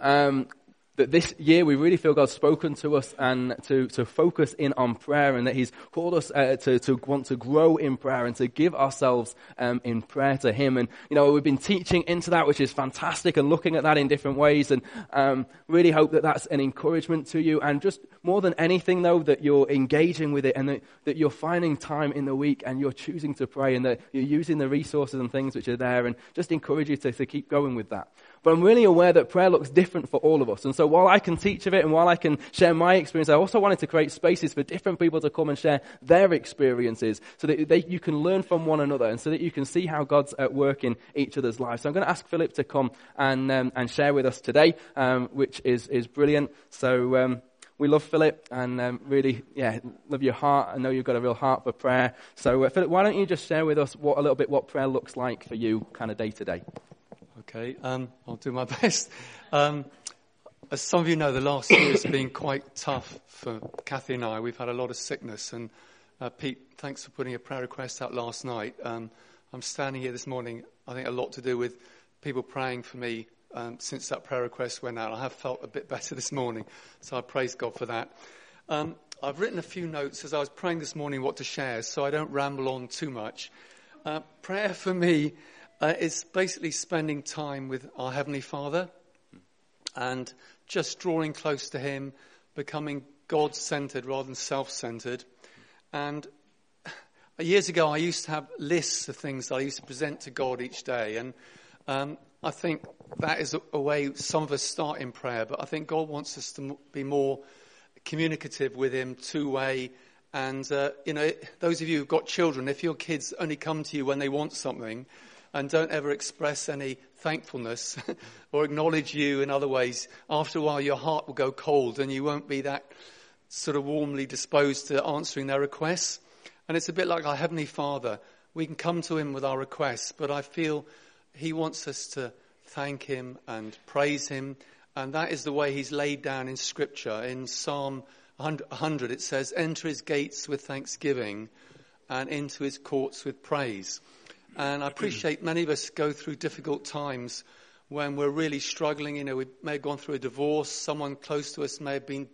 um, that this year we really feel God's spoken to us and to, to focus in on prayer and that He's called us uh, to, to want to grow in prayer and to give ourselves um, in prayer to Him. And, you know, we've been teaching into that, which is fantastic and looking at that in different ways and um, really hope that that's an encouragement to you. And just more than anything, though, that you're engaging with it and that, that you're finding time in the week and you're choosing to pray and that you're using the resources and things which are there and just encourage you to, to keep going with that. But I'm really aware that prayer looks different for all of us. And so while I can teach of it and while I can share my experience, I also wanted to create spaces for different people to come and share their experiences so that they, you can learn from one another and so that you can see how God's at work in each other's lives. So I'm going to ask Philip to come and, um, and share with us today, um, which is, is brilliant. So, um, we love Philip and um, really, yeah, love your heart. I know you've got a real heart for prayer. So, uh, Philip, why don't you just share with us what a little bit what prayer looks like for you, kind of day to day? Okay, um, I'll do my best. Um, as some of you know, the last year has been quite tough for Kathy and I. We've had a lot of sickness. And uh, Pete, thanks for putting a prayer request out last night. Um, I'm standing here this morning, I think a lot to do with people praying for me um, since that prayer request went out. I have felt a bit better this morning, so I praise God for that. Um, I've written a few notes as I was praying this morning what to share, so I don't ramble on too much. Uh, prayer for me uh, is basically spending time with our Heavenly Father and just drawing close to Him, becoming God centered rather than self centered. And years ago, I used to have lists of things that I used to present to God each day. And um, I think that is a, way some of us start in prayer, but I think God wants us to be more communicative with Him, two way. And, uh, you know, those of you who've got children, if your kids only come to you when they want something, and don't ever express any thankfulness or acknowledge you in other ways, after a while your heart will go cold and you won't be that sort of warmly disposed to answering their requests. And it's a bit like our Heavenly Father. We can come to Him with our requests, but I feel He wants us to thank Him and praise Him. And that is the way He's laid down in Scripture. In Psalm 100, it says, Enter His gates with thanksgiving and into His courts with praise. And I appreciate many of us go through difficult times when we're really struggling. You know, we may have gone through a divorce, someone close to us may have been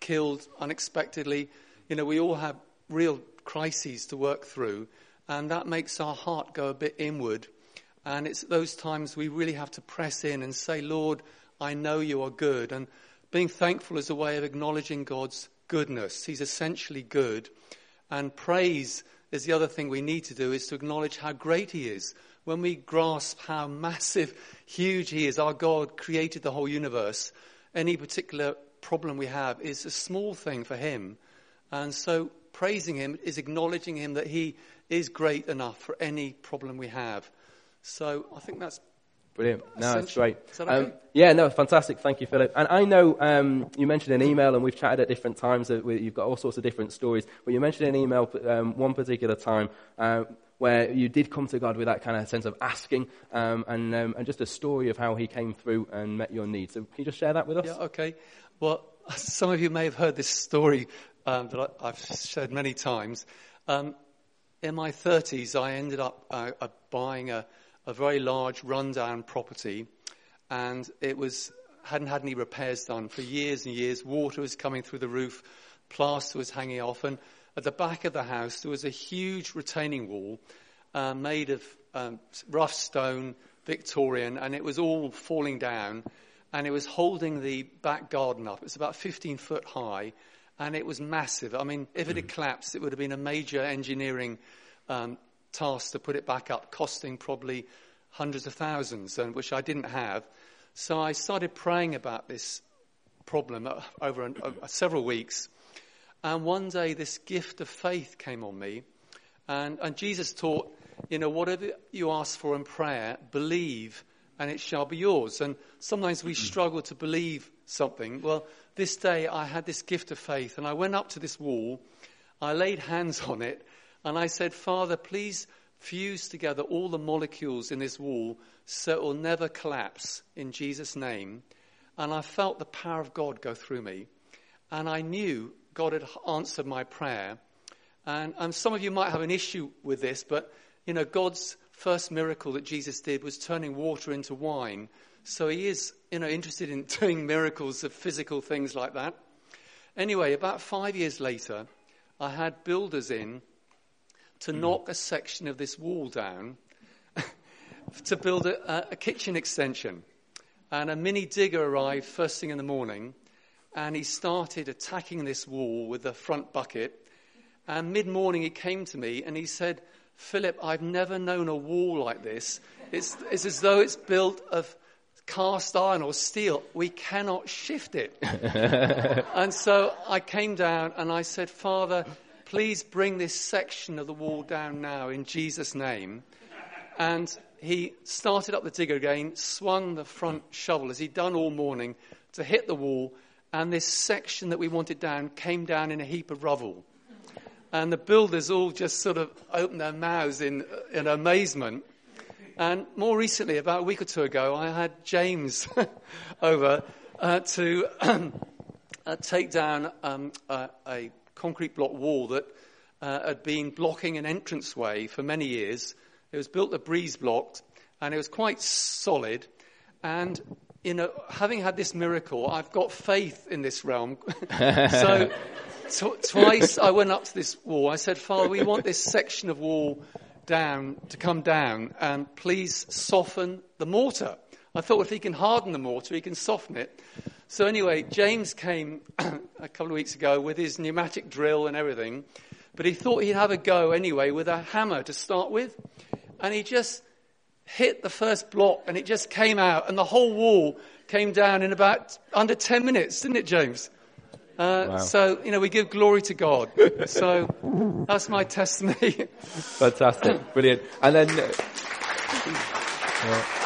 killed unexpectedly. You know, we all have real crises to work through, and that makes our heart go a bit inward. And it's those times we really have to press in and say, Lord, I know you are good. And being thankful is a way of acknowledging God's goodness. He's essentially good. And praise is the other thing we need to do is to acknowledge how great He is. When we grasp how massive, huge He is, our God created the whole universe, any particular problem we have is a small thing for Him. And so praising Him is acknowledging Him that He is great enough for any problem we have. So I think that's Brilliant. No, that's great. That okay? um, yeah, no, fantastic. Thank you, Philip. And I know um, you mentioned an email, and we've chatted at different times. That you've got all sorts of different stories. But you mentioned an email um, one particular time uh, where you did come to God with that kind of sense of asking, um, and, um, and just a story of how He came through and met your needs. So can you just share that with us? Yeah. Okay. Well, some of you may have heard this story um, that I, have shared many times. in my 30s, I ended up uh, uh, buying a a very large rundown property, and it was hadn't had any repairs done for years and years. Water was coming through the roof, plaster was hanging off, and at the back of the house there was a huge retaining wall uh, made of um, rough stone, Victorian, and it was all falling down, and it was holding the back garden up. It was about 15 foot high, and it was massive. I mean, if it had mm. collapsed, it would have been a major engineering um, task to put it back up, costing probably hundreds of thousands, and which I didn't have. So I started praying about this problem over an, uh, several weeks. And one day, this gift of faith came on me. And, and Jesus taught, you know, whatever you ask for in prayer, believe and it shall be yours. And sometimes we struggle to believe something. Well, this day I had this gift of faith and I went up to this wall. I laid hands on it and I said, Father, please fuse together all the molecules in this wall so it will never collapse in Jesus' name. And I felt the power of God go through me. And I knew God had answered my prayer. And, and some of you might have an issue with this, but you know, God's first miracle that Jesus did was turning water into wine. So he is, you know, interested in doing miracles of physical things like that. Anyway, about five years later, I had builders in to mm. knock a section of this wall down to build a, a, kitchen extension. And a mini digger arrived first thing in the morning, and he started attacking this wall with a front bucket. And mid morning, he came to me and he said, Philip, I've never known a wall like this. It's, it's as though it's built of cast iron or steel. We cannot shift it. and so I came down and I said, Father, please bring this section of the wall down now in Jesus' name. And he started up the digger again, swung the front shovel as he'd done all morning to hit the wall, and this section that we wanted down came down in a heap of rubble. And the builders all just sort of opened their mouths in, in amazement. And more recently, about a week or two ago, I had James over uh, to uh, take down um, a, a, concrete block wall that uh, had been blocking an entranceway for many years. It was built a breeze blocked, and it was quite solid. And you know, having had this miracle, I've got faith in this realm. so t- twice I went up to this wall. I said, Father, we want this section of wall down to come down, and please soften the mortar. I thought if he can harden the mortar, he can soften it. So anyway, James came a couple of weeks ago with his pneumatic drill and everything, but he thought he'd have a go anyway with a hammer to start with, and he just hit the first block, and it just came out, and the whole wall came down in about under 10 minutes, didn't it, James? Uh, wow. So, you know, we give glory to God. So that's my testimony. Fantastic. Brilliant. And then. Uh,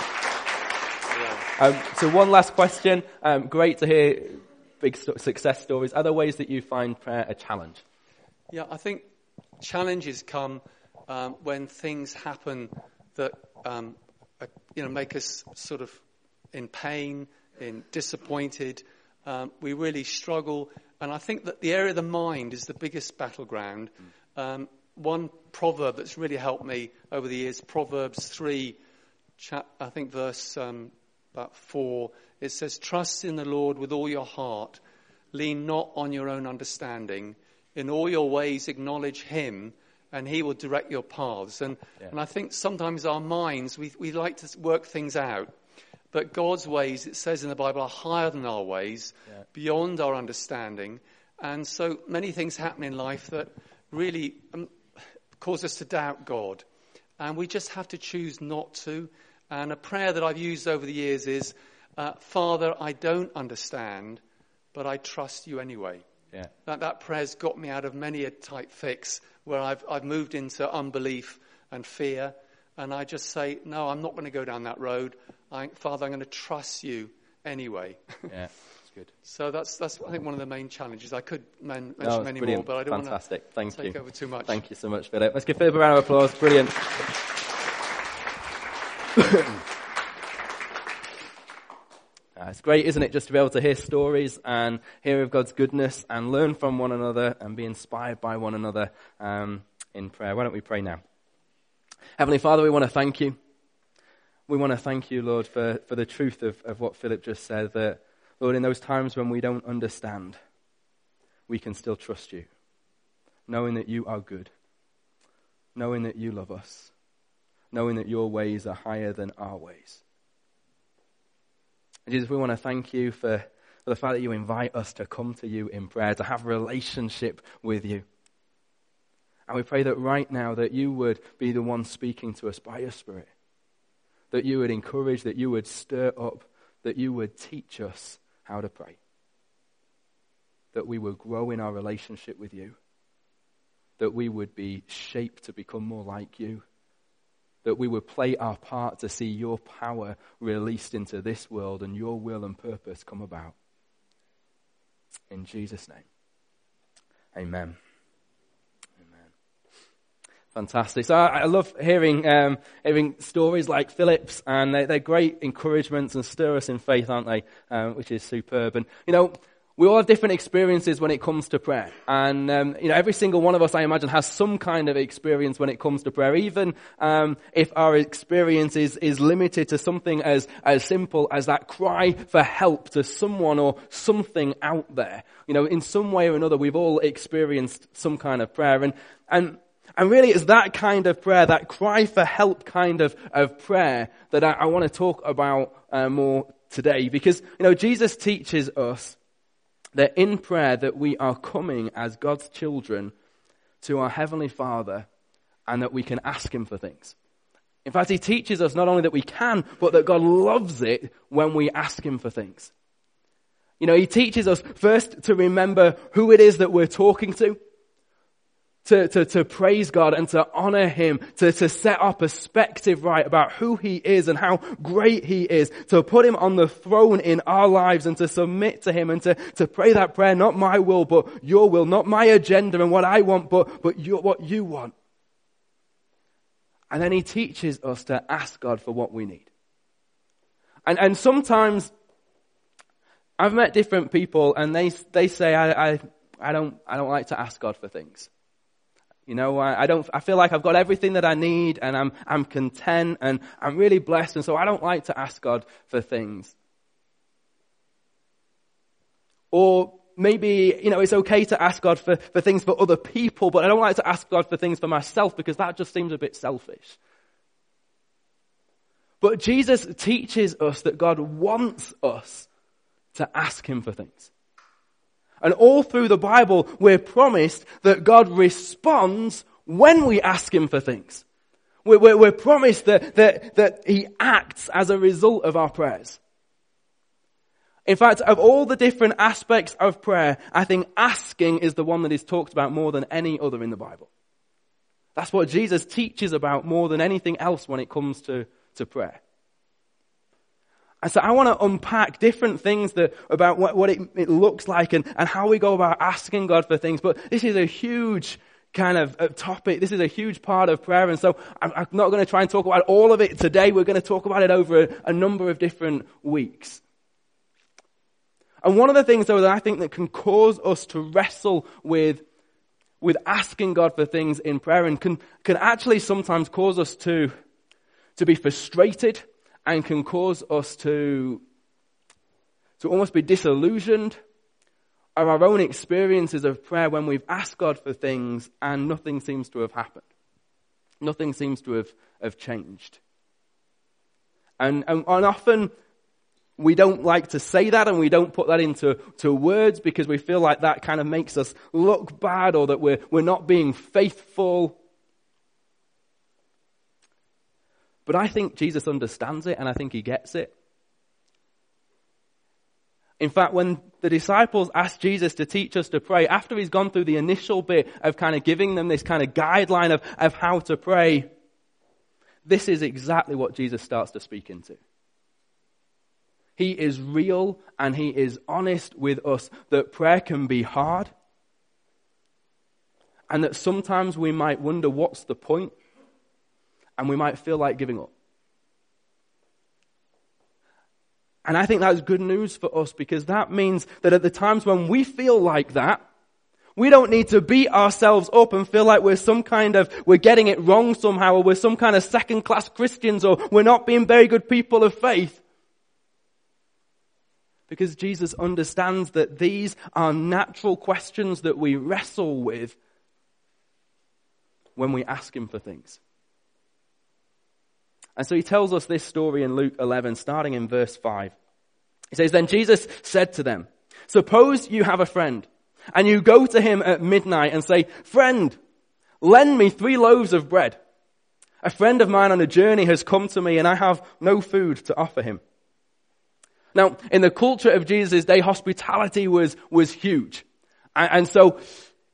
um, so one last question. Um, great to hear big success stories. Other ways that you find prayer a challenge? Yeah, I think challenges come um, when things happen that um, uh, you know make us sort of in pain, in disappointed. Um, we really struggle. And I think that the area of the mind is the biggest battleground. Um, one proverb that's really helped me over the years, Proverbs 3, I think verse about 4, it says, Trust in the Lord with all your heart, lean not on your own understanding. In all your ways, acknowledge Him, and He will direct your paths. And, yeah. and I think sometimes our minds, we, we like to work things out. But God's ways, it says in the Bible, are higher than our ways, yeah. beyond our understanding. And so many things happen in life that really um, cause us to doubt God. And we just have to choose not to. And a prayer that I've used over the years is, uh, Father, I don't understand, but I trust you anyway. Yeah. That, that prayer's got me out of many a tight fix where I've, I've moved into unbelief and fear. And I just say, no, I'm not going to go down that road. I, Father, I'm going to trust you anyway. yeah, that's good. so that's, that's, I think, one of the main challenges. I could men- mention no, many brilliant. more, but I don't Fantastic. want to take you. over too much. Thank you so much, Philip. Let's give Philip a round of applause. Brilliant. Uh, it's great, isn't it, just to be able to hear stories and hear of God's goodness and learn from one another and be inspired by one another um, in prayer. Why don't we pray now? Heavenly Father, we want to thank you we want to thank you, Lord, for, for the truth of, of what Philip just said, that, Lord, in those times when we don't understand, we can still trust you, knowing that you are good, knowing that you love us, knowing that your ways are higher than our ways. Jesus, we want to thank you for, for the fact that you invite us to come to you in prayer, to have a relationship with you. And we pray that right now that you would be the one speaking to us by your Spirit that you would encourage, that you would stir up, that you would teach us how to pray. That we would grow in our relationship with you. That we would be shaped to become more like you. That we would play our part to see your power released into this world and your will and purpose come about. In Jesus' name. Amen. Amen. Fantastic. So I, love hearing, um, hearing stories like Philip's, and they, are great encouragements and stir us in faith, aren't they? Um, which is superb. And, you know, we all have different experiences when it comes to prayer. And, um, you know, every single one of us, I imagine, has some kind of experience when it comes to prayer, even um, if our experience is, is limited to something as, as simple as that cry for help to someone or something out there. You know, in some way or another, we've all experienced some kind of prayer. And, and, and really, it's that kind of prayer, that cry for help kind of, of prayer, that I, I want to talk about uh, more today. Because, you know, Jesus teaches us that in prayer that we are coming as God's children to our Heavenly Father and that we can ask Him for things. In fact, He teaches us not only that we can, but that God loves it when we ask Him for things. You know, He teaches us first to remember who it is that we're talking to to, to, to praise God and to honor Him, to, to set our perspective right about who He is and how great He is, to put Him on the throne in our lives and to submit to Him and to, to pray that prayer, not my will, but your will, not my agenda and what I want, but, but your, what you want. And then He teaches us to ask God for what we need. And, and sometimes I've met different people and they, they say, I, I, I don't, I don't like to ask God for things. You know, I, I, don't, I feel like I've got everything that I need and I'm, I'm content and I'm really blessed. And so I don't like to ask God for things. Or maybe, you know, it's okay to ask God for, for things for other people, but I don't like to ask God for things for myself because that just seems a bit selfish. But Jesus teaches us that God wants us to ask Him for things. And all through the Bible, we're promised that God responds when we ask Him for things. We're, we're, promised that, that, that He acts as a result of our prayers. In fact, of all the different aspects of prayer, I think asking is the one that is talked about more than any other in the Bible. That's what Jesus teaches about more than anything else when it comes to, to prayer. And so I want to unpack different things that, about what, what it, it, looks like and, and how we go about asking God for things. But this is a huge kind of topic. This is a huge part of prayer. And so I'm, I'm not going to try and talk about all of it today. We're going to talk about it over a, a number of different weeks. And one of the things though that I think that can cause us to wrestle with with asking God for things in prayer and can, can actually sometimes cause us to, to be frustrated and can cause us to, to almost be disillusioned of our own experiences of prayer when we've asked God for things and nothing seems to have happened. Nothing seems to have, have changed. And, and, and often we don't like to say that and we don't put that into to words because we feel like that kind of makes us look bad or that we're, we're not being faithful. But I think Jesus understands it and I think he gets it. In fact, when the disciples ask Jesus to teach us to pray, after he's gone through the initial bit of kind of giving them this kind of guideline of, of how to pray, this is exactly what Jesus starts to speak into. He is real and he is honest with us that prayer can be hard and that sometimes we might wonder what's the point and we might feel like giving up. And I think that's good news for us because that means that at the times when we feel like that, we don't need to beat ourselves up and feel like we're some kind of, we're getting it wrong somehow or we're some kind of second class Christians or we're not being very good people of faith. Because Jesus understands that these are natural questions that we wrestle with when we ask Him for things. And so he tells us this story in Luke 11, starting in verse 5. He says, Then Jesus said to them, Suppose you have a friend, and you go to him at midnight and say, Friend, lend me three loaves of bread. A friend of mine on a journey has come to me, and I have no food to offer him. Now, in the culture of Jesus' day, hospitality was, was huge. And, and so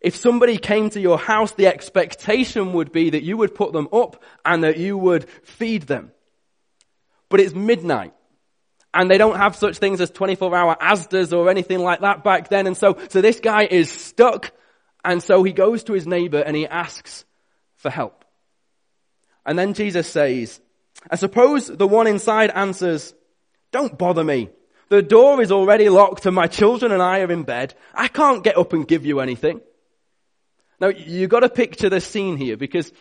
if somebody came to your house, the expectation would be that you would put them up and that you would feed them. But it's midnight. And they don't have such things as 24 hour Asdas or anything like that back then. And so, so this guy is stuck. And so he goes to his neighbor and he asks for help. And then Jesus says, I suppose the one inside answers, don't bother me. The door is already locked and my children and I are in bed. I can't get up and give you anything. Now, you've got to picture the scene here because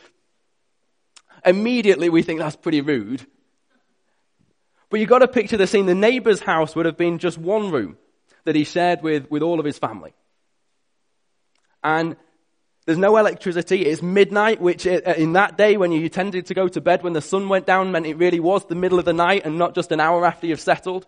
immediately we think that's pretty rude. But you've got to picture the scene. The neighbour's house would have been just one room that he shared with, with all of his family. And there's no electricity. It's midnight, which uh, in that day when you tended to go to bed when the sun went down meant it really was the middle of the night and not just an hour after you've settled.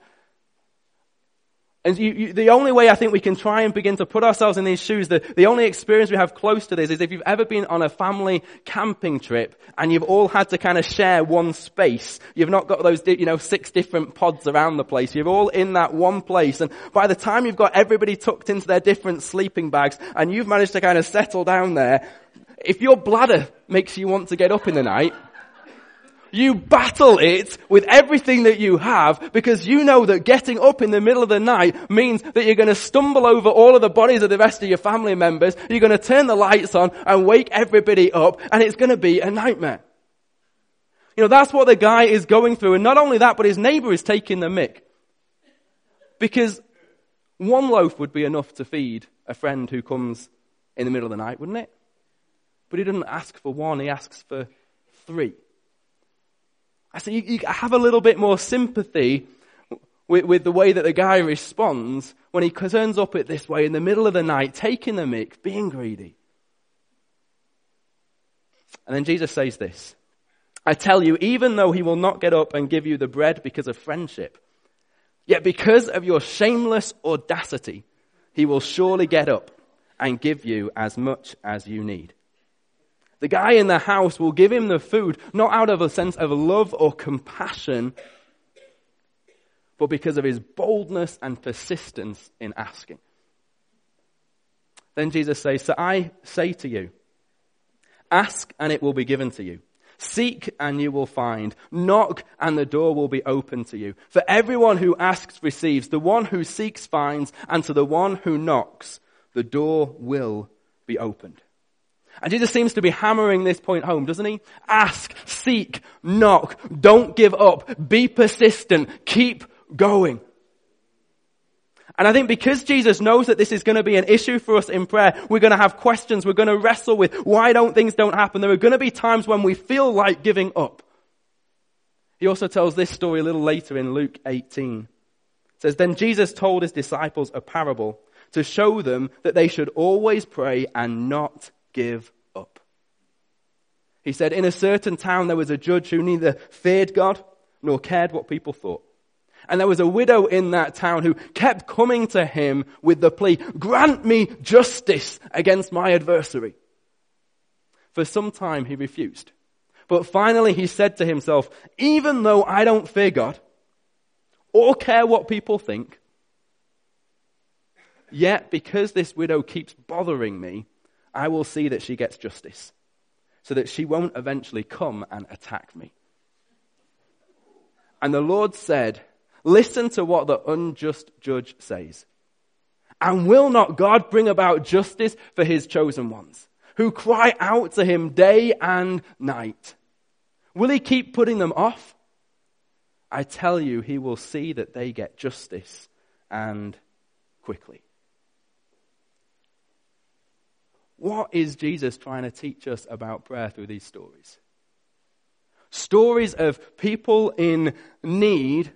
And you, you, the only way I think we can try and begin to put ourselves in these shoes, the, the only experience we have close to this is if you've ever been on a family camping trip and you've all had to kind of share one space. You've not got those, you know, six different pods around the place. You're all in that one place. And by the time you've got everybody tucked into their different sleeping bags and you've managed to kind of settle down there, if your bladder makes you want to get up in the night, you battle it with everything that you have because you know that getting up in the middle of the night means that you're going to stumble over all of the bodies of the rest of your family members. You're going to turn the lights on and wake everybody up and it's going to be a nightmare. You know, that's what the guy is going through. And not only that, but his neighbor is taking the mick. Because one loaf would be enough to feed a friend who comes in the middle of the night, wouldn't it? But he doesn't ask for one, he asks for three. I say you, you have a little bit more sympathy with, with, the way that the guy responds when he turns up it this way in the middle of the night, taking the mick, being greedy. And then Jesus says this I tell you, even though he will not get up and give you the bread because of friendship, yet because of your shameless audacity, he will surely get up and give you as much as you need. The guy in the house will give him the food, not out of a sense of love or compassion, but because of his boldness and persistence in asking. Then Jesus says, So I say to you, ask and it will be given to you. Seek and you will find. Knock and the door will be open to you. For everyone who asks receives. The one who seeks finds. And to the one who knocks, the door will be opened. And Jesus seems to be hammering this point home, doesn't he? Ask, seek, knock, don't give up, be persistent, keep going. And I think because Jesus knows that this is going to be an issue for us in prayer, we're going to have questions, we're going to wrestle with why don't things don't happen. There are going to be times when we feel like giving up. He also tells this story a little later in Luke 18. It says, Then Jesus told his disciples a parable to show them that they should always pray and not give up. He said, In a certain town there was a judge who neither feared God nor cared what people thought. And there was a widow in that town who kept coming to him with the plea, grant me justice against my adversary. For some time he refused. But finally he said to himself, even though I don't fear God or care what people think, yet because this widow keeps bothering me, I will see that she gets justice so that she won't eventually come and attack me. And the Lord said, Listen to what the unjust judge says. And will not God bring about justice for his chosen ones, who cry out to him day and night? Will he keep putting them off? I tell you, he will see that they get justice and quickly. What is Jesus trying to teach us about prayer through these stories? Stories of people in need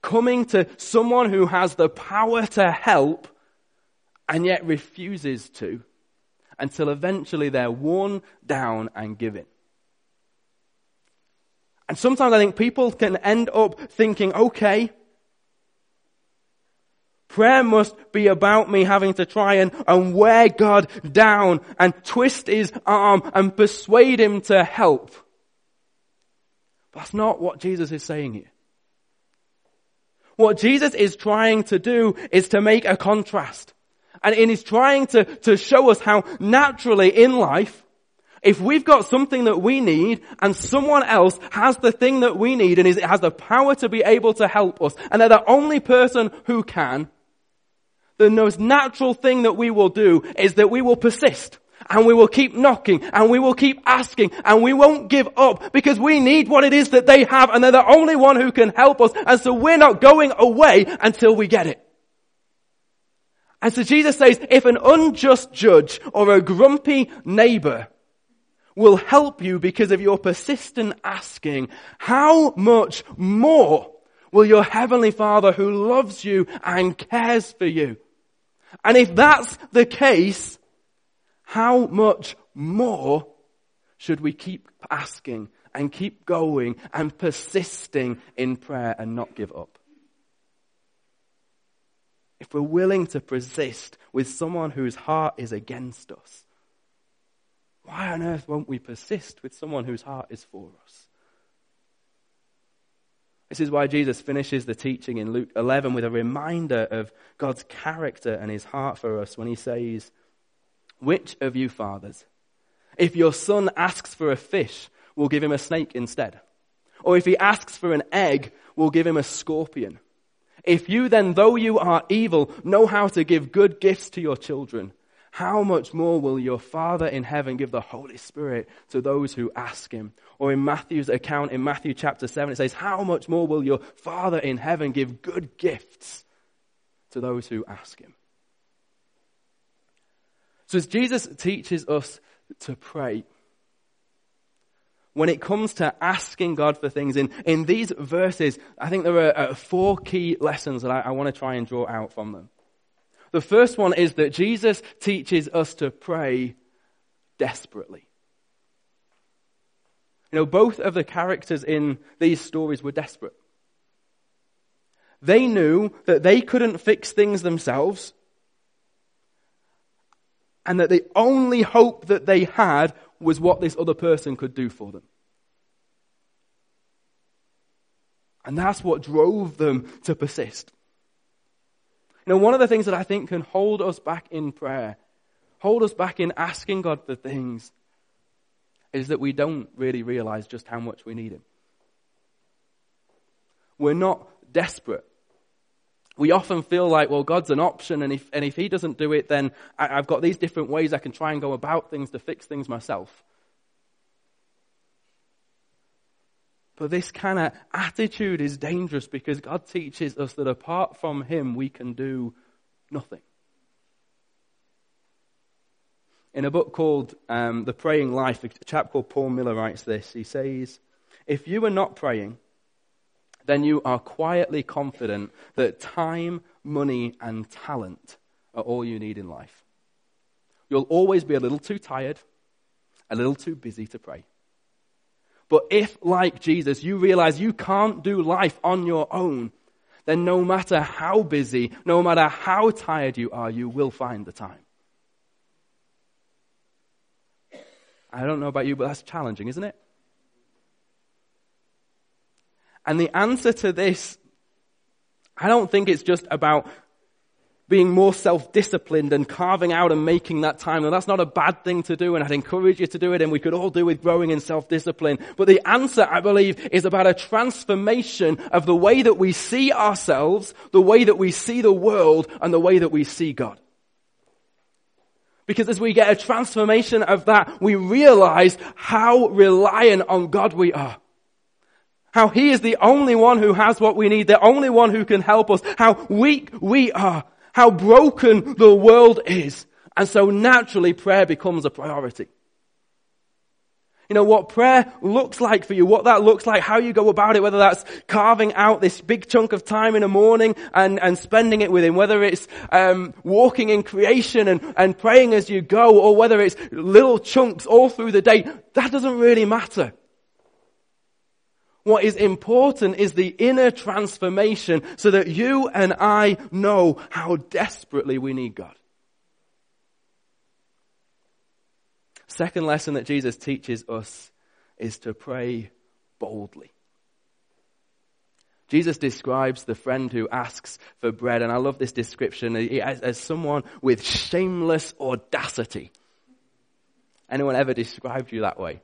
coming to someone who has the power to help and yet refuses to until eventually they're worn down and given. And sometimes I think people can end up thinking, okay, Prayer must be about me having to try and, and wear God down and twist his arm and persuade him to help. But that's not what Jesus is saying here. What Jesus is trying to do is to make a contrast. And he's trying to, to show us how naturally in life, if we've got something that we need and someone else has the thing that we need and is, has the power to be able to help us and they're the only person who can, the most natural thing that we will do is that we will persist and we will keep knocking and we will keep asking and we won't give up because we need what it is that they have and they're the only one who can help us. And so we're not going away until we get it. And so Jesus says, if an unjust judge or a grumpy neighbor will help you because of your persistent asking, how much more will your heavenly father who loves you and cares for you? And if that's the case, how much more should we keep asking and keep going and persisting in prayer and not give up? If we're willing to persist with someone whose heart is against us, why on earth won't we persist with someone whose heart is for us? This is why Jesus finishes the teaching in Luke 11 with a reminder of God's character and his heart for us when he says, Which of you fathers, if your son asks for a fish, will give him a snake instead? Or if he asks for an egg, will give him a scorpion? If you then, though you are evil, know how to give good gifts to your children, how much more will your Father in heaven give the Holy Spirit to those who ask him? Or in Matthew's account, in Matthew chapter 7, it says, How much more will your Father in heaven give good gifts to those who ask him? So as Jesus teaches us to pray, when it comes to asking God for things in, in these verses, I think there are uh, four key lessons that I, I want to try and draw out from them. The first one is that Jesus teaches us to pray desperately. You know, both of the characters in these stories were desperate. They knew that they couldn't fix things themselves, and that the only hope that they had was what this other person could do for them. And that's what drove them to persist. Know, one of the things that I think can hold us back in prayer, hold us back in asking God for things, is that we don't really realize just how much we need Him. We're not desperate. We often feel like, well, God's an option, and if, and if He doesn't do it, then I, I've got these different ways I can try and go about things to fix things myself. But this kind of attitude is dangerous because God teaches us that apart from Him, we can do nothing. In a book called um, The Praying Life, a chap called Paul Miller writes this. He says, If you are not praying, then you are quietly confident that time, money, and talent are all you need in life. You'll always be a little too tired, a little too busy to pray. But if, like Jesus, you realize you can't do life on your own, then no matter how busy, no matter how tired you are, you will find the time. I don't know about you, but that's challenging, isn't it? And the answer to this, I don't think it's just about being more self-disciplined and carving out and making that time. Now that's not a bad thing to do and I'd encourage you to do it and we could all do with growing in self-discipline. But the answer, I believe, is about a transformation of the way that we see ourselves, the way that we see the world and the way that we see God. Because as we get a transformation of that, we realize how reliant on God we are. How He is the only one who has what we need, the only one who can help us, how weak we are, how broken the world is. And so naturally prayer becomes a priority. You know, what prayer looks like for you, what that looks like, how you go about it, whether that's carving out this big chunk of time in the morning and, and spending it with Him, whether it's um, walking in creation and, and praying as you go, or whether it's little chunks all through the day, that doesn't really matter. What is important is the inner transformation so that you and I know how desperately we need God. Second lesson that Jesus teaches us is to pray boldly. Jesus describes the friend who asks for bread, and I love this description as, as someone with shameless audacity. Anyone ever described you that way?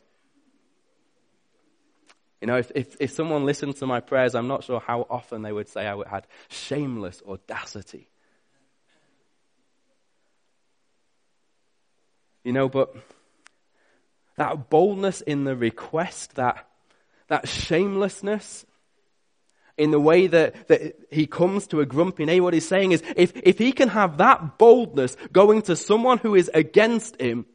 You know, if, if, if someone listened to my prayers, I'm not sure how often they would say I had shameless audacity. You know, but that boldness in the request, that, that shamelessness in the way that, that he comes to a grumpy neighbor, what he's saying is, if, if he can have that boldness going to someone who is against him,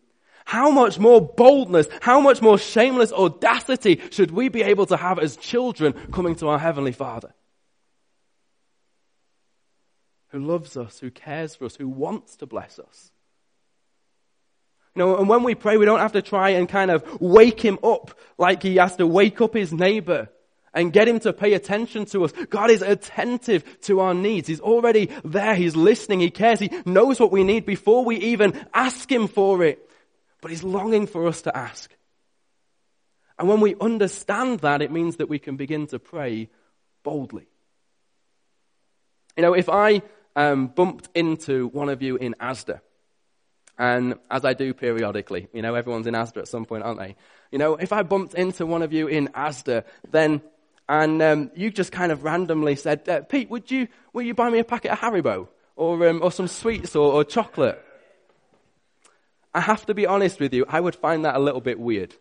how much more boldness, how much more shameless audacity should we be able to have as children coming to our Heavenly Father? Who loves us, who cares for us, who wants to bless us. You know, and when we pray, we don't have to try and kind of wake him up like he has to wake up his neighbor and get him to pay attention to us. God is attentive to our needs. He's already there. He's listening. He cares. He knows what we need before we even ask him for it. But he's longing for us to ask. And when we understand that, it means that we can begin to pray boldly. You know, if I um, bumped into one of you in Asda, and as I do periodically, you know, everyone's in Asda at some point, aren't they? You know, if I bumped into one of you in Asda, then, and um, you just kind of randomly said, uh, Pete, would you, will you buy me a packet of Haribo? Or, um, or some sweets or, or chocolate? I have to be honest with you, I would find that a little bit weird.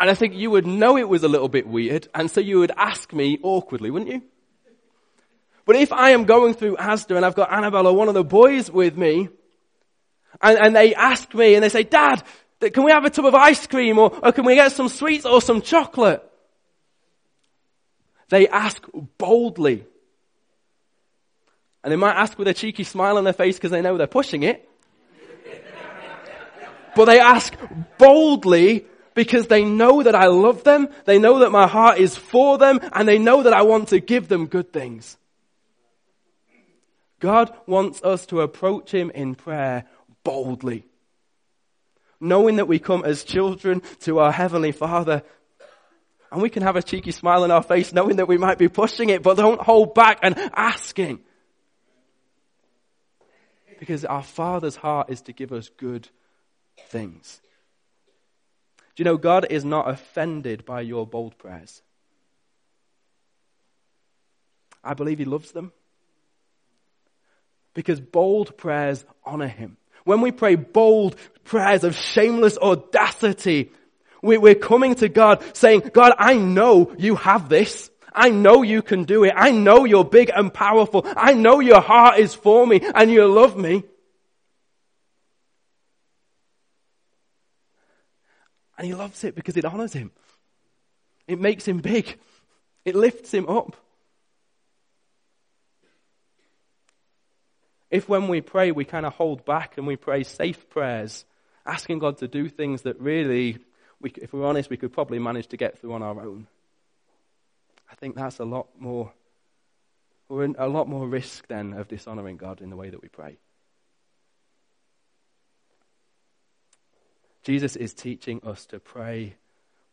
and I think you would know it was a little bit weird, and so you would ask me awkwardly, wouldn't you? But if I am going through Asda and I've got Annabelle or one of the boys with me, and, and they ask me and they say, Dad, can we have a tub of ice cream or, or can we get some sweets or some chocolate? They ask boldly. And they might ask with a cheeky smile on their face because they know they're pushing it. but they ask boldly because they know that I love them, they know that my heart is for them, and they know that I want to give them good things. God wants us to approach Him in prayer boldly. Knowing that we come as children to our Heavenly Father. And we can have a cheeky smile on our face knowing that we might be pushing it, but don't hold back and asking. Because our Father's heart is to give us good things. Do you know God is not offended by your bold prayers? I believe He loves them because bold prayers honor him. When we pray bold prayers of shameless audacity, we're coming to God saying, God, I know you have this. I know you can do it. I know you're big and powerful. I know your heart is for me and you love me. And he loves it because it honors him. It makes him big. It lifts him up. If when we pray, we kind of hold back and we pray safe prayers, asking God to do things that really, we, if we're honest, we could probably manage to get through on our own. I think that's a lot more, we're in a lot more risk then of dishonoring God in the way that we pray. Jesus is teaching us to pray,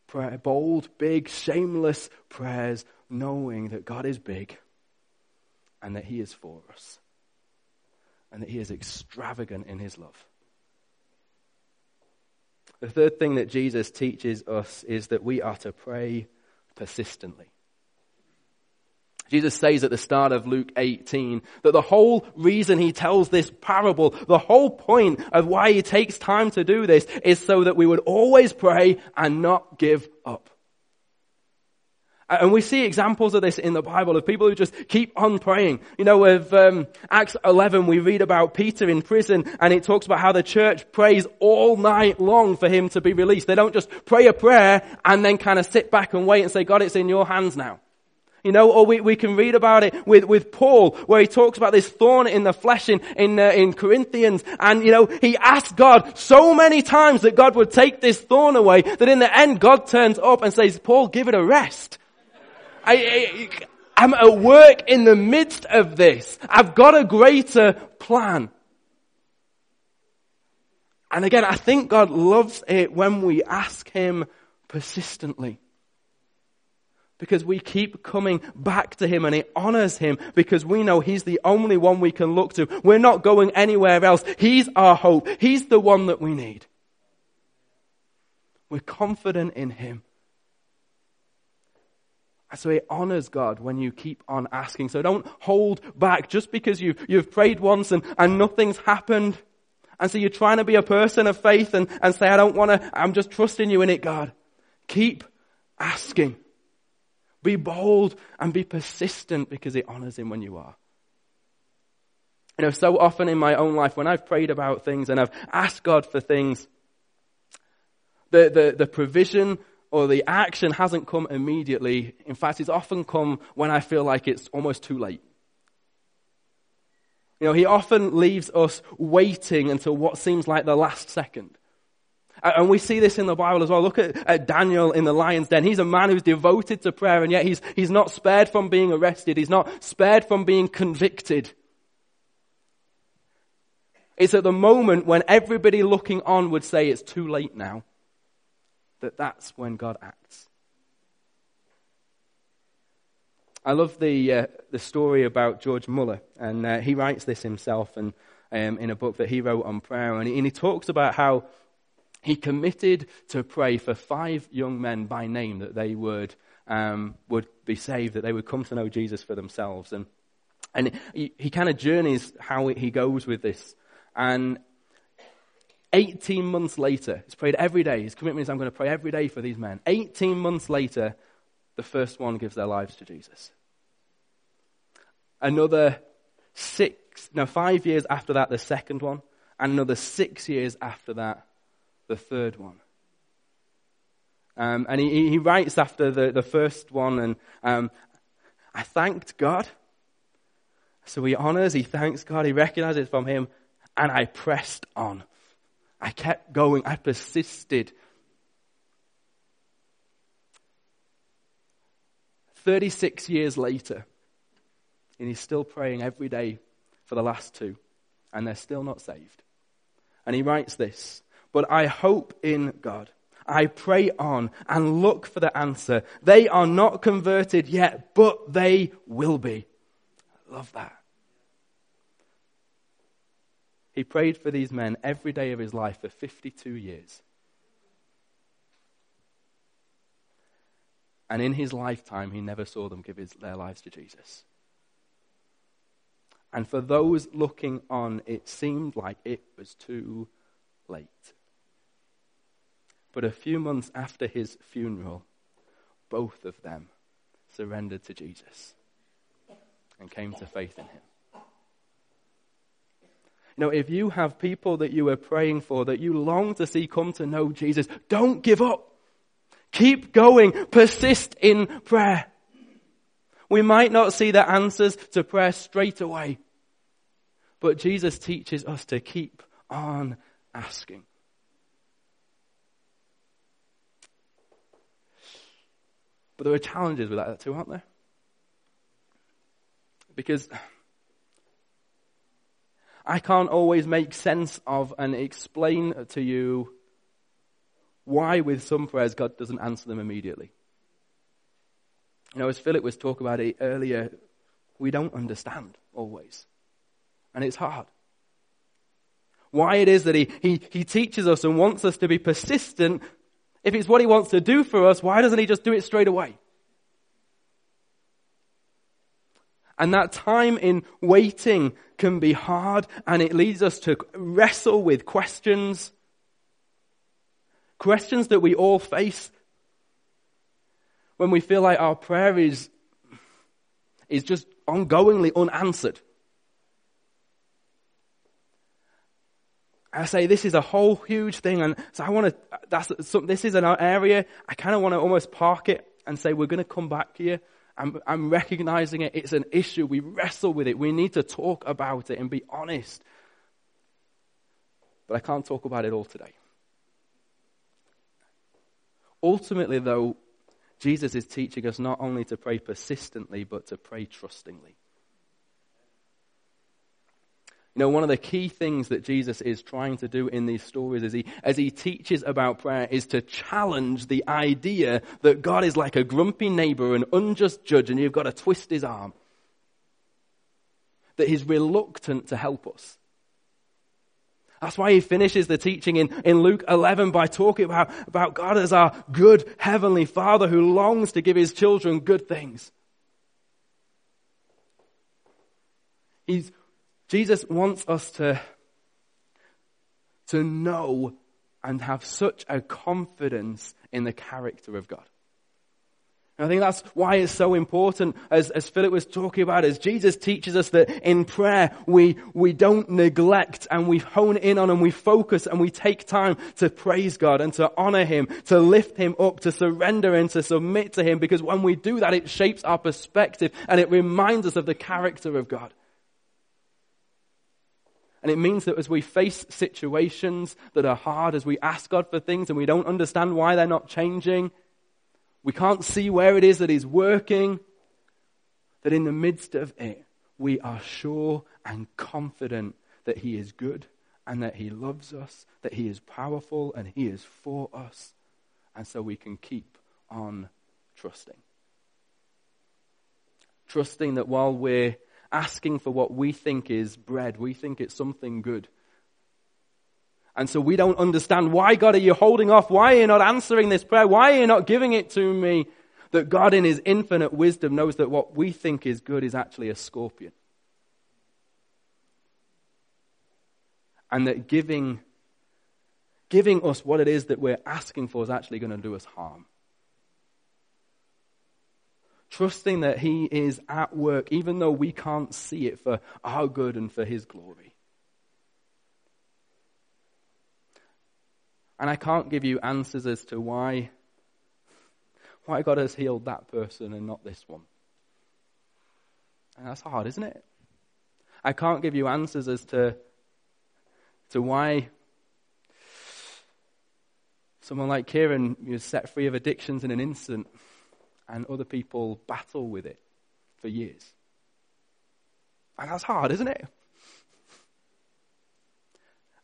pray bold, big, shameless prayers, knowing that God is big and that He is for us and that he is extravagant in his love. The third thing that Jesus teaches us is that we are to pray persistently. Jesus says at the start of Luke 18 that the whole reason he tells this parable, the whole point of why he takes time to do this is so that we would always pray and not give up. And we see examples of this in the Bible of people who just keep on praying. You know, with um, Acts 11, we read about Peter in prison, and it talks about how the church prays all night long for him to be released. They don't just pray a prayer and then kind of sit back and wait and say, God, it's in your hands now. You know, or we, we can read about it with, with Paul, where he talks about this thorn in the flesh in, in, uh, in Corinthians. And, you know, he asked God so many times that God would take this thorn away that in the end God turns up and says, Paul, give it a rest. I, I, I'm at work in the midst of this. I've got a greater plan. And again, I think God loves it when we ask Him persistently. Because we keep coming back to Him and it honors Him because we know He's the only one we can look to. We're not going anywhere else. He's our hope. He's the one that we need. We're confident in Him. So it honors God when you keep on asking. So don't hold back just because you've, you've prayed once and, and nothing's happened. And so you're trying to be a person of faith and, and say, I don't want to, I'm just trusting you in it, God. Keep asking. Be bold and be persistent because it honors him when you are. You know, so often in my own life, when I've prayed about things and I've asked God for things, the, the, the provision or the action hasn't come immediately. In fact, it's often come when I feel like it's almost too late. You know, he often leaves us waiting until what seems like the last second. And we see this in the Bible as well. Look at, at, Daniel in the lion's den. He's a man who's devoted to prayer and yet he's, he's not spared from being arrested. He's not spared from being convicted. It's at the moment when everybody looking on would say it's too late now that that's when God acts. I love the, uh, the story about George Muller, and uh, he writes this himself and, um, in a book that he wrote on prayer, and he, and he talks about how he committed to pray for five young men by name that they would, um, would be saved, that they would come to know Jesus for themselves. And, and he, he kind of journeys how he goes with this. And 18 months later, he's prayed every day. His commitment is, I'm going to pray every day for these men. 18 months later, the first one gives their lives to Jesus. Another six, no, five years after that, the second one. And another six years after that, the third one. Um, and he, he writes after the, the first one, and um, I thanked God. So he honors, he thanks God, he recognizes from him, and I pressed on. I kept going. I persisted. 36 years later, and he's still praying every day for the last two, and they're still not saved. And he writes this But I hope in God. I pray on and look for the answer. They are not converted yet, but they will be. I love that. He prayed for these men every day of his life for 52 years. And in his lifetime, he never saw them give his, their lives to Jesus. And for those looking on, it seemed like it was too late. But a few months after his funeral, both of them surrendered to Jesus and came to faith in him. You know, if you have people that you are praying for, that you long to see come to know Jesus, don't give up. Keep going. Persist in prayer. We might not see the answers to prayer straight away, but Jesus teaches us to keep on asking. But there are challenges with that too, aren't there? Because I can't always make sense of and explain to you why with some prayers God doesn't answer them immediately. You know, as Philip was talking about it earlier, we don't understand always. And it's hard. Why it is that he, he, he teaches us and wants us to be persistent. If it's what he wants to do for us, why doesn't he just do it straight away? And that time in waiting can be hard and it leads us to wrestle with questions. Questions that we all face when we feel like our prayer is, is just ongoingly unanswered. I say this is a whole huge thing, and so I want to. That's this is an area I kind of want to almost park it and say we're going to come back here I'm, I'm recognizing it. It's an issue. We wrestle with it. We need to talk about it and be honest. But I can't talk about it all today. Ultimately, though, Jesus is teaching us not only to pray persistently, but to pray trustingly. You know, one of the key things that Jesus is trying to do in these stories as he, as he teaches about prayer is to challenge the idea that God is like a grumpy neighbor, an unjust judge, and you've got to twist his arm. That he's reluctant to help us. That's why he finishes the teaching in, in Luke 11 by talking about, about God as our good heavenly father who longs to give his children good things. He's, Jesus wants us to, to know and have such a confidence in the character of God. And I think that's why it's so important, as, as Philip was talking about, as Jesus teaches us that in prayer we, we don't neglect and we hone in on and we focus and we take time to praise God and to honor Him, to lift Him up, to surrender and to submit to Him, because when we do that, it shapes our perspective and it reminds us of the character of God. And it means that as we face situations that are hard, as we ask God for things and we don't understand why they're not changing, we can't see where it is that He's working, that in the midst of it, we are sure and confident that He is good and that He loves us, that He is powerful and He is for us. And so we can keep on trusting. Trusting that while we're asking for what we think is bread, we think it's something good and so we don't understand why, God, are you holding off? Why are you not answering this prayer? Why are you not giving it to me? That God, in His infinite wisdom, knows that what we think is good is actually a scorpion. And that giving, giving us what it is that we're asking for is actually going to do us harm. Trusting that He is at work, even though we can't see it for our good and for His glory. And I can't give you answers as to why, why God has healed that person and not this one. And that's hard, isn't it? I can't give you answers as to, to why someone like Kieran was set free of addictions in an instant and other people battle with it for years. And that's hard, isn't it?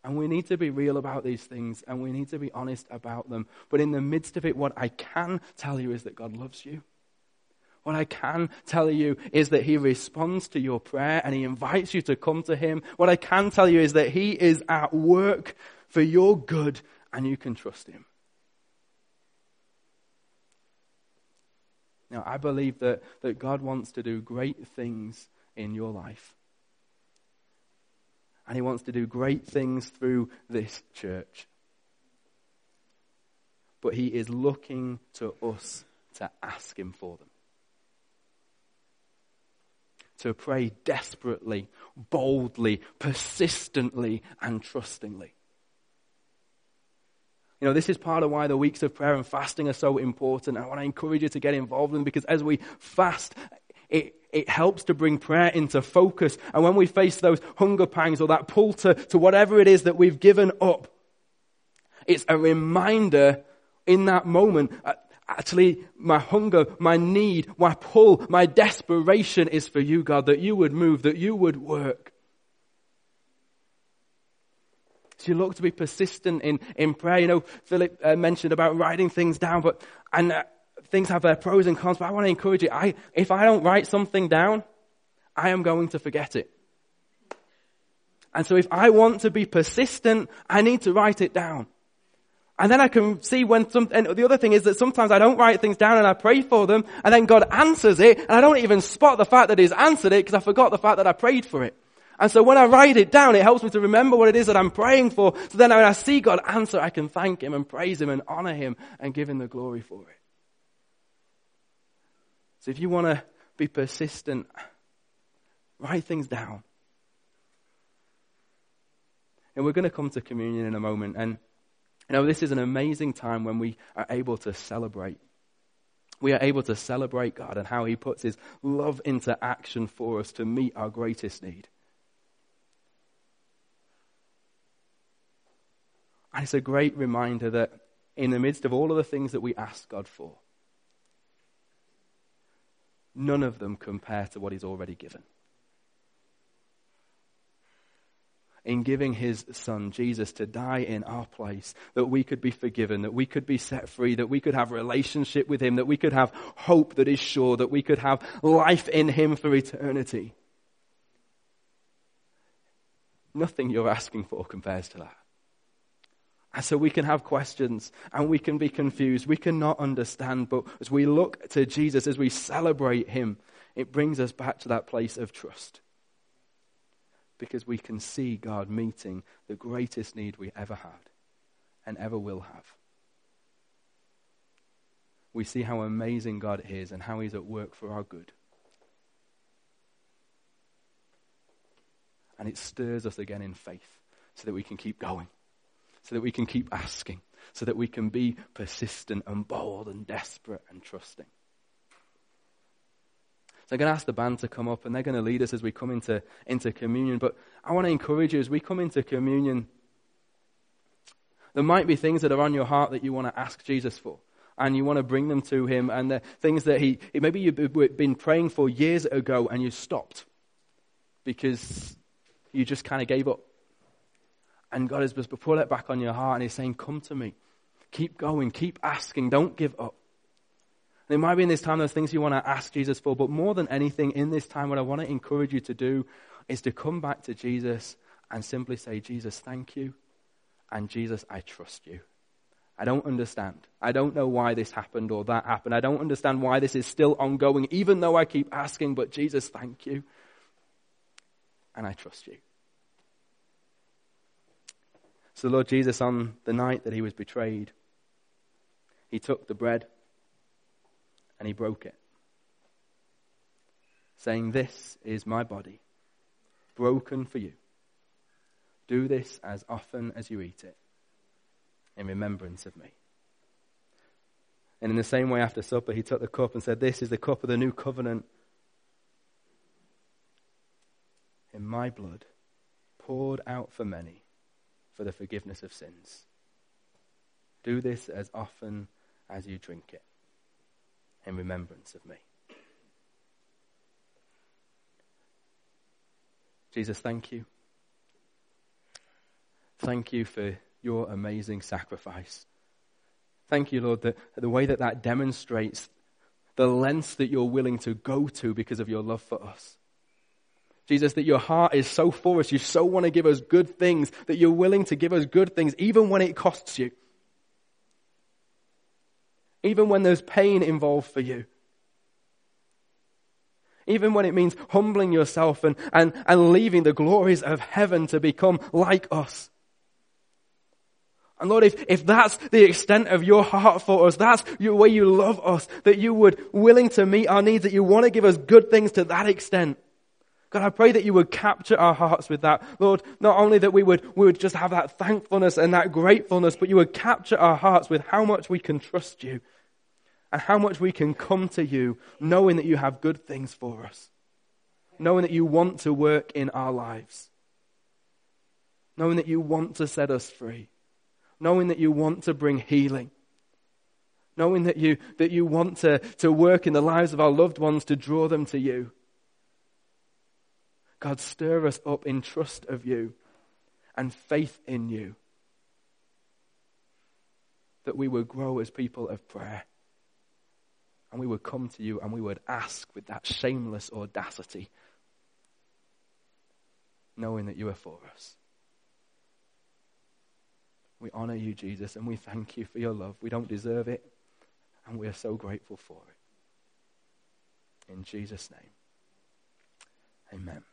And we need to be real about these things and we need to be honest about them. But in the midst of it, what I can tell you is that God loves you. What I can tell you is that He responds to your prayer and He invites you to come to Him. What I can tell you is that He is at work for your good and you can trust Him. Now, I believe that, that God wants to do great things in your life. And he wants to do great things through this church. But he is looking to us to ask him for them. To pray desperately, boldly, persistently, and trustingly. You know, this is part of why the weeks of prayer and fasting are so important. I want to encourage you to get involved in them because as we fast, it, it helps to bring prayer into focus. And when we face those hunger pangs or that pull to, to whatever it is that we've given up, it's a reminder in that moment. Uh, actually, my hunger, my need, my pull, my desperation is for you, God, that you would move, that you would work. So you look to be persistent in, in prayer. You know, Philip uh, mentioned about writing things down, but, and uh, things have their pros and cons, but I want to encourage you. I, if I don't write something down, I am going to forget it. And so if I want to be persistent, I need to write it down. And then I can see when some, and the other thing is that sometimes I don't write things down and I pray for them, and then God answers it, and I don't even spot the fact that He's answered it because I forgot the fact that I prayed for it. And so when I write it down, it helps me to remember what it is that I'm praying for. So then when I see God answer, I can thank Him and praise Him and honor Him and give Him the glory for it. So if you want to be persistent, write things down. And we're going to come to communion in a moment. And you know, this is an amazing time when we are able to celebrate. We are able to celebrate God and how He puts His love into action for us to meet our greatest need. And it's a great reminder that in the midst of all of the things that we ask God for, none of them compare to what he's already given. in giving his son Jesus to die in our place, that we could be forgiven, that we could be set free, that we could have relationship with him, that we could have hope that is sure, that we could have life in him for eternity. Nothing you're asking for compares to that. So we can have questions and we can be confused. We cannot understand. But as we look to Jesus, as we celebrate him, it brings us back to that place of trust. Because we can see God meeting the greatest need we ever had and ever will have. We see how amazing God is and how he's at work for our good. And it stirs us again in faith so that we can keep going, so that we can keep asking, so that we can be persistent and bold and desperate and trusting. So I'm going to ask the band to come up and they're going to lead us as we come into, into communion. But I want to encourage you as we come into communion, there might be things that are on your heart that you want to ask Jesus for. And you want to bring them to him, and the things that he, maybe you've been praying for years ago and you stopped because you just kind of gave up. And God is just put it back on your heart and He's saying, Come to me. Keep going. Keep asking. Don't give up. And it might be in this time those things you want to ask Jesus for, but more than anything, in this time, what I want to encourage you to do is to come back to Jesus and simply say, Jesus, thank you. And Jesus, I trust you. I don't understand. I don't know why this happened or that happened. I don't understand why this is still ongoing, even though I keep asking, but Jesus, thank you. And I trust you. So, Lord Jesus, on the night that he was betrayed, he took the bread and he broke it, saying, This is my body, broken for you. Do this as often as you eat it, in remembrance of me. And in the same way, after supper, he took the cup and said, This is the cup of the new covenant in my blood, poured out for many for the forgiveness of sins. Do this as often as you drink it in remembrance of me. Jesus, thank you. Thank you for your amazing sacrifice. Thank you, Lord, that the way that that demonstrates the lengths that you're willing to go to because of your love for us. Jesus, that your heart is so for us. You so want to give us good things that you're willing to give us good things even when it costs you. Even when there's pain involved for you. Even when it means humbling yourself and, and, and leaving the glories of heaven to become like us. And Lord, if, if that's the extent of your heart for us, that's the way you love us, that you would willing to meet our needs, that you want to give us good things to that extent. God, I pray that you would capture our hearts with that. Lord, not only that we would, we would just have that thankfulness and that gratefulness, but you would capture our hearts with how much we can trust you and how much we can come to you knowing that you have good things for us, knowing that you want to work in our lives, knowing that you want to set us free, knowing that you want to bring healing knowing that you, that you want to, to work in the lives of our loved ones to draw them to you. God, stir us up in trust of you and faith in you. That we would grow as people of prayer. And we would come to you and we would ask with that shameless audacity, knowing that you are for us. We honor you, Jesus, and we thank you for your love. We don't deserve it, and we are so grateful for it. In Jesus' name, amen.